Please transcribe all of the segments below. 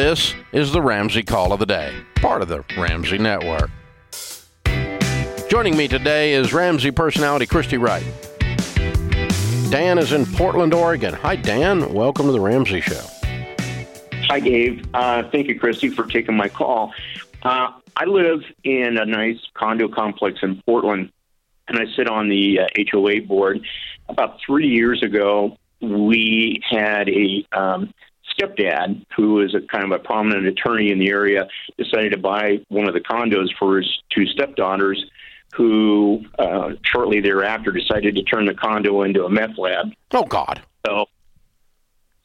This is the Ramsey Call of the Day, part of the Ramsey Network. Joining me today is Ramsey personality Christy Wright. Dan is in Portland, Oregon. Hi, Dan. Welcome to the Ramsey Show. Hi, Dave. Uh, thank you, Christy, for taking my call. Uh, I live in a nice condo complex in Portland, and I sit on the uh, HOA board. About three years ago, we had a um, stepdad who is a kind of a prominent attorney in the area decided to buy one of the condos for his two stepdaughters who uh, shortly thereafter decided to turn the condo into a meth lab. Oh, God. So,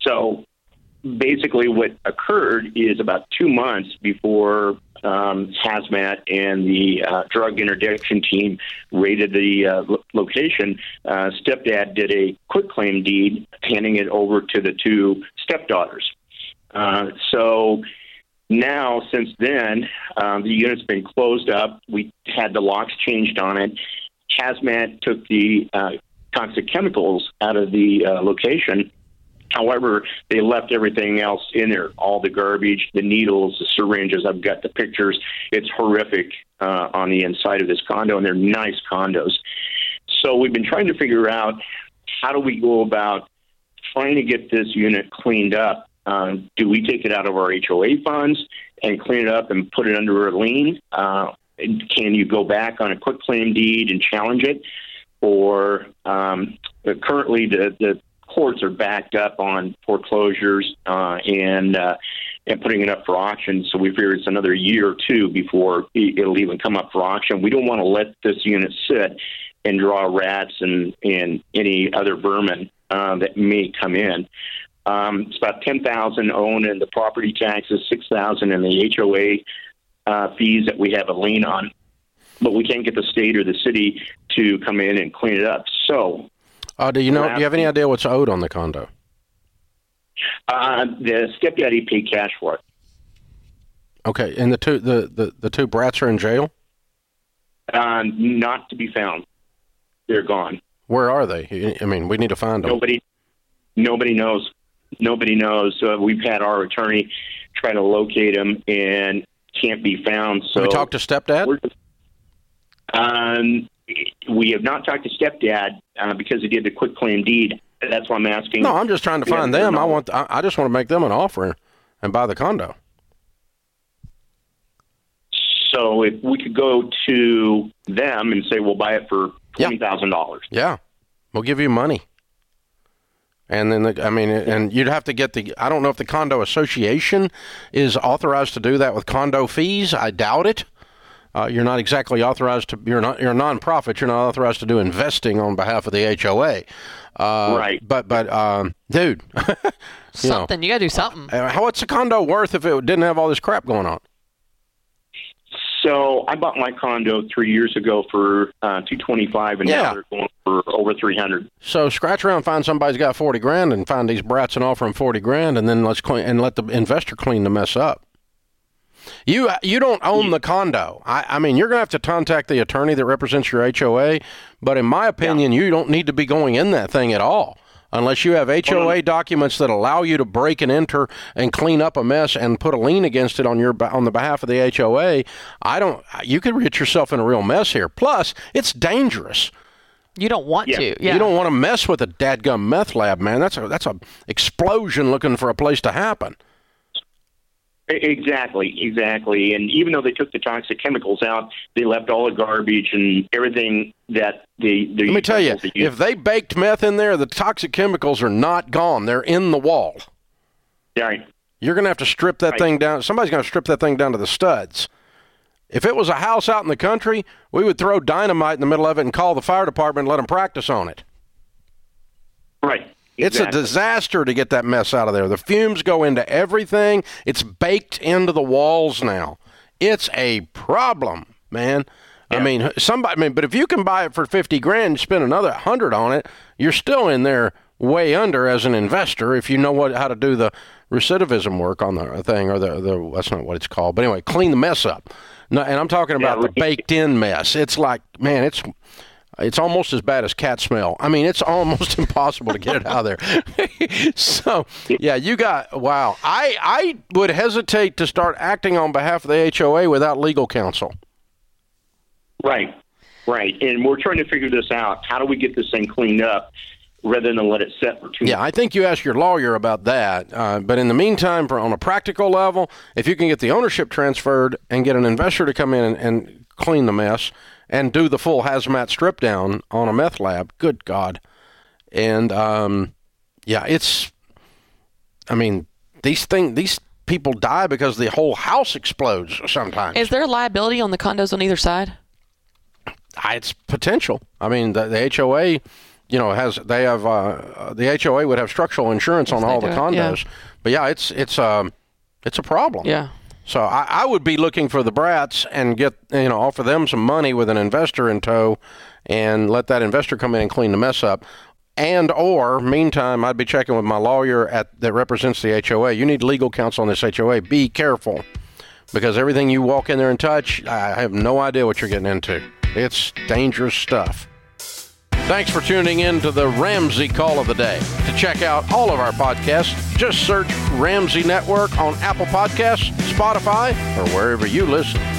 so basically, what occurred is about two months before um, Hazmat and the uh, drug interdiction team raided the uh, lo- location, uh, stepdad did a quick claim deed, handing it over to the two stepdaughters. Uh, so now, since then, um, the unit's been closed up. We had the locks changed on it. Hazmat took the uh, toxic chemicals out of the uh, location. However, they left everything else in there all the garbage, the needles, the syringes. I've got the pictures. It's horrific uh, on the inside of this condo, and they're nice condos. So we've been trying to figure out how do we go about trying to get this unit cleaned up. Um, do we take it out of our HOA funds and clean it up and put it under a lien? Uh, can you go back on a quick claim deed and challenge it? Or um, currently, the, the courts are backed up on foreclosures uh, and uh, and putting it up for auction. So we figure it's another year or two before it'll even come up for auction. We don't want to let this unit sit and draw rats and and any other vermin uh, that may come in. Um, it's about ten thousand owned in the property taxes, six thousand in the HOA uh, fees that we have a lien on, but we can't get the state or the city to come in and clean it up. So uh, do you know? Do you have any idea what's owed on the condo? Uh, the stepdaddy paid cash for it. Okay, and the two the, the, the two brats are in jail. Uh, not to be found. They're gone. Where are they? I mean, we need to find them. Nobody, nobody knows. Nobody knows. Uh, we've had our attorney try to locate them and can't be found. So we talked to stepdad. Um, we have not talked to stepdad uh, because he did the quick claim deed. That's why I'm asking. No, I'm just trying to find them. I want. I, I just want to make them an offer and buy the condo. So if we could go to them and say we'll buy it for twenty thousand dollars. Yeah, we'll give you money. And then, the, I mean, and you'd have to get the. I don't know if the condo association is authorized to do that with condo fees. I doubt it. Uh, you're not exactly authorized to. You're not. You're a nonprofit. You're not authorized to do investing on behalf of the HOA. Uh, right. But but um, dude, you something. Know, you got to do something. Uh, what's a condo worth if it didn't have all this crap going on? So I bought my condo three years ago for uh, two twenty five, and yeah. now they're going for over three hundred. So scratch around, find somebody's got forty grand, and find these brats and offer them forty grand, and then let's clean and let the investor clean the mess up. You you don't own the condo. I, I mean, you're going to have to contact the attorney that represents your HOA. But in my opinion, yeah. you don't need to be going in that thing at all unless you have HOA documents that allow you to break and enter and clean up a mess and put a lien against it on your on the behalf of the HOA. I don't. You could get yourself in a real mess here. Plus, it's dangerous. You don't want yeah. to. Yeah. You don't want to mess with a dadgum meth lab, man. That's a that's a explosion looking for a place to happen. Exactly, exactly. And even though they took the toxic chemicals out, they left all the garbage and everything that the. the Let me tell you, if they baked meth in there, the toxic chemicals are not gone. They're in the wall. Right. You're going to have to strip that right. thing down. Somebody's going to strip that thing down to the studs. If it was a house out in the country, we would throw dynamite in the middle of it and call the fire department and let them practice on it. Right. It's a disaster to get that mess out of there. The fumes go into everything. It's baked into the walls now. It's a problem, man. Yeah. I mean, somebody. I mean, but if you can buy it for fifty grand, and spend another hundred on it, you're still in there way under as an investor if you know what how to do the recidivism work on the uh, thing or the the that's not what it's called. But anyway, clean the mess up. No, and I'm talking about yeah, the baked in mess. It's like, man, it's It's almost as bad as cat smell. I mean, it's almost impossible to get it out of there. so, yeah, you got wow. I I would hesitate to start acting on behalf of the HOA without legal counsel. Right, right, and we're trying to figure this out. How do we get this thing cleaned up? rather than let it sit for two. Yeah, I think you ask your lawyer about that. Uh, but in the meantime, for on a practical level, if you can get the ownership transferred and get an investor to come in and, and clean the mess, and do the full hazmat strip down on a meth lab. Good God. And um, yeah, it's, I mean, these things, these people die because the whole house explodes sometimes. Is there liability on the condos on either side? It's potential. I mean, the, the HOA, you know, has they have uh, the HOA would have structural insurance on all the condos, yeah. but yeah, it's it's um it's a problem. Yeah. So I, I, would be looking for the brats and get you know offer them some money with an investor in tow, and let that investor come in and clean the mess up. And or meantime, I'd be checking with my lawyer at that represents the HOA. You need legal counsel on this HOA. Be careful because everything you walk in there and touch, I have no idea what you're getting into. It's dangerous stuff. Thanks for tuning in to the Ramsey Call of the Day. To check out all of our podcasts, just search Ramsey Network on Apple Podcasts, Spotify, or wherever you listen.